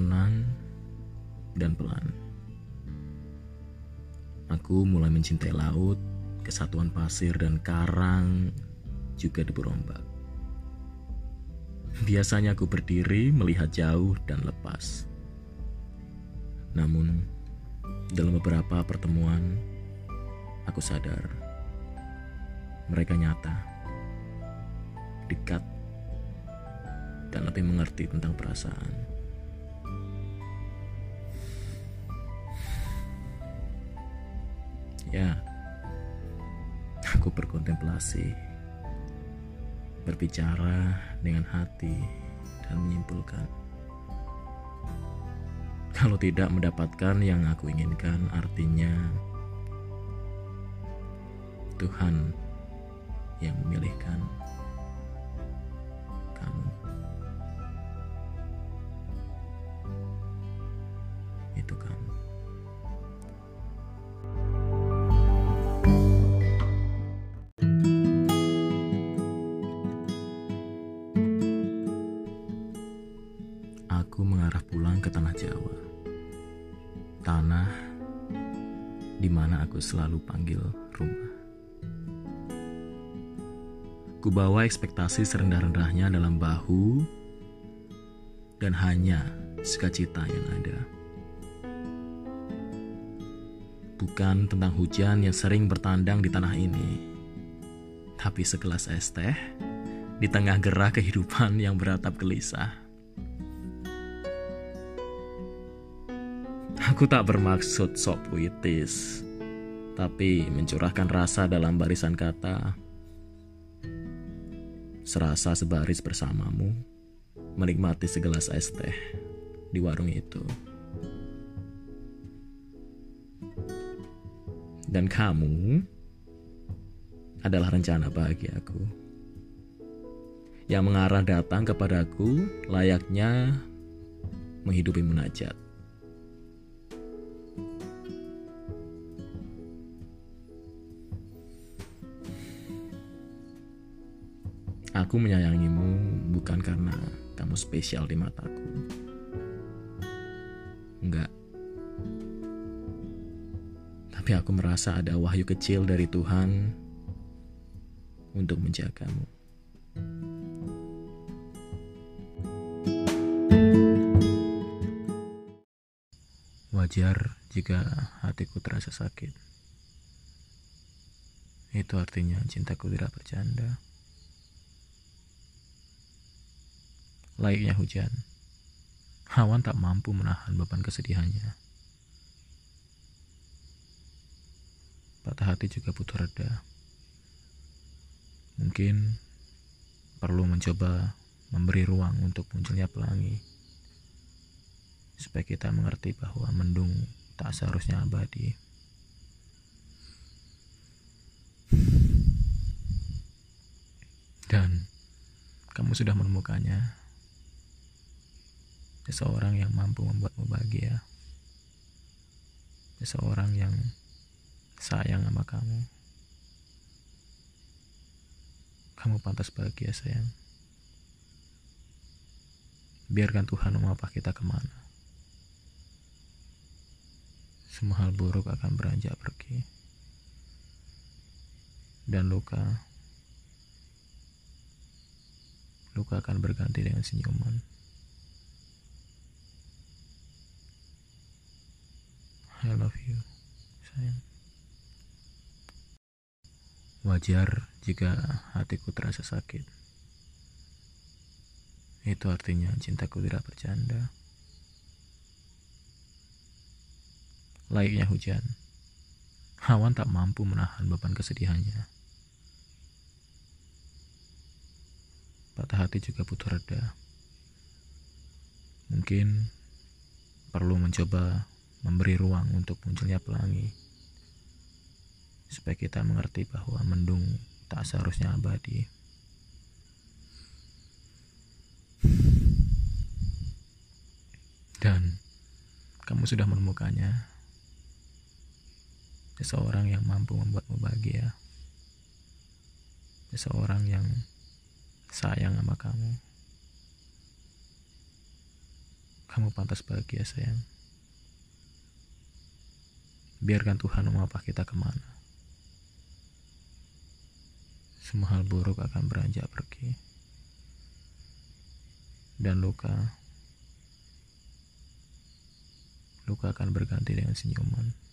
tenang dan pelan. Aku mulai mencintai laut, kesatuan pasir dan karang, juga debu ombak. Biasanya aku berdiri melihat jauh dan lepas. Namun, dalam beberapa pertemuan, aku sadar mereka nyata, dekat, dan lebih mengerti tentang perasaan. Ya, aku berkontemplasi, berbicara dengan hati, dan menyimpulkan. Kalau tidak mendapatkan yang aku inginkan, artinya Tuhan yang memilihkan kamu. Itu kamu. Jawa. Tanah di mana aku selalu panggil rumah. Kubawa ekspektasi serendah-rendahnya dalam bahu dan hanya sukacita yang ada. Bukan tentang hujan yang sering bertandang di tanah ini, tapi segelas es teh di tengah gerah kehidupan yang beratap gelisah. Aku tak bermaksud sok puitis, tapi mencurahkan rasa dalam barisan kata. Serasa sebaris bersamamu, menikmati segelas es teh di warung itu. Dan kamu adalah rencana bahagiaku yang mengarah datang kepadaku layaknya menghidupi munajat. Aku menyayangimu bukan karena kamu spesial di mataku. Enggak. Tapi aku merasa ada wahyu kecil dari Tuhan untuk menjagamu. Wajar jika hatiku terasa sakit. Itu artinya cintaku tidak bercanda. Layaknya hujan. Awan tak mampu menahan beban kesedihannya. Patah hati juga butuh reda. Mungkin perlu mencoba memberi ruang untuk munculnya pelangi. Supaya kita mengerti bahwa mendung tak seharusnya abadi. Dan kamu sudah menemukannya seseorang yang mampu membuatmu bahagia. Seseorang yang sayang sama kamu. Kamu pantas bahagia sayang. Biarkan Tuhan mengapa kita ke mana. Semua hal buruk akan beranjak pergi. Dan luka luka akan berganti dengan senyuman I love you, sayang. Wajar jika hatiku terasa sakit. Itu artinya cintaku tidak bercanda. Layaknya hujan, awan tak mampu menahan beban kesedihannya. Patah hati juga butuh reda. Mungkin perlu mencoba memberi ruang untuk munculnya pelangi. Supaya kita mengerti bahwa mendung tak seharusnya abadi. Dan kamu sudah menemukannya. Seseorang yang mampu membuatmu bahagia. Seseorang yang sayang sama kamu. Kamu pantas bahagia sayang. Biarkan Tuhan memapah kita ke mana. Semua hal buruk akan beranjak pergi. Dan luka, luka akan berganti dengan senyuman.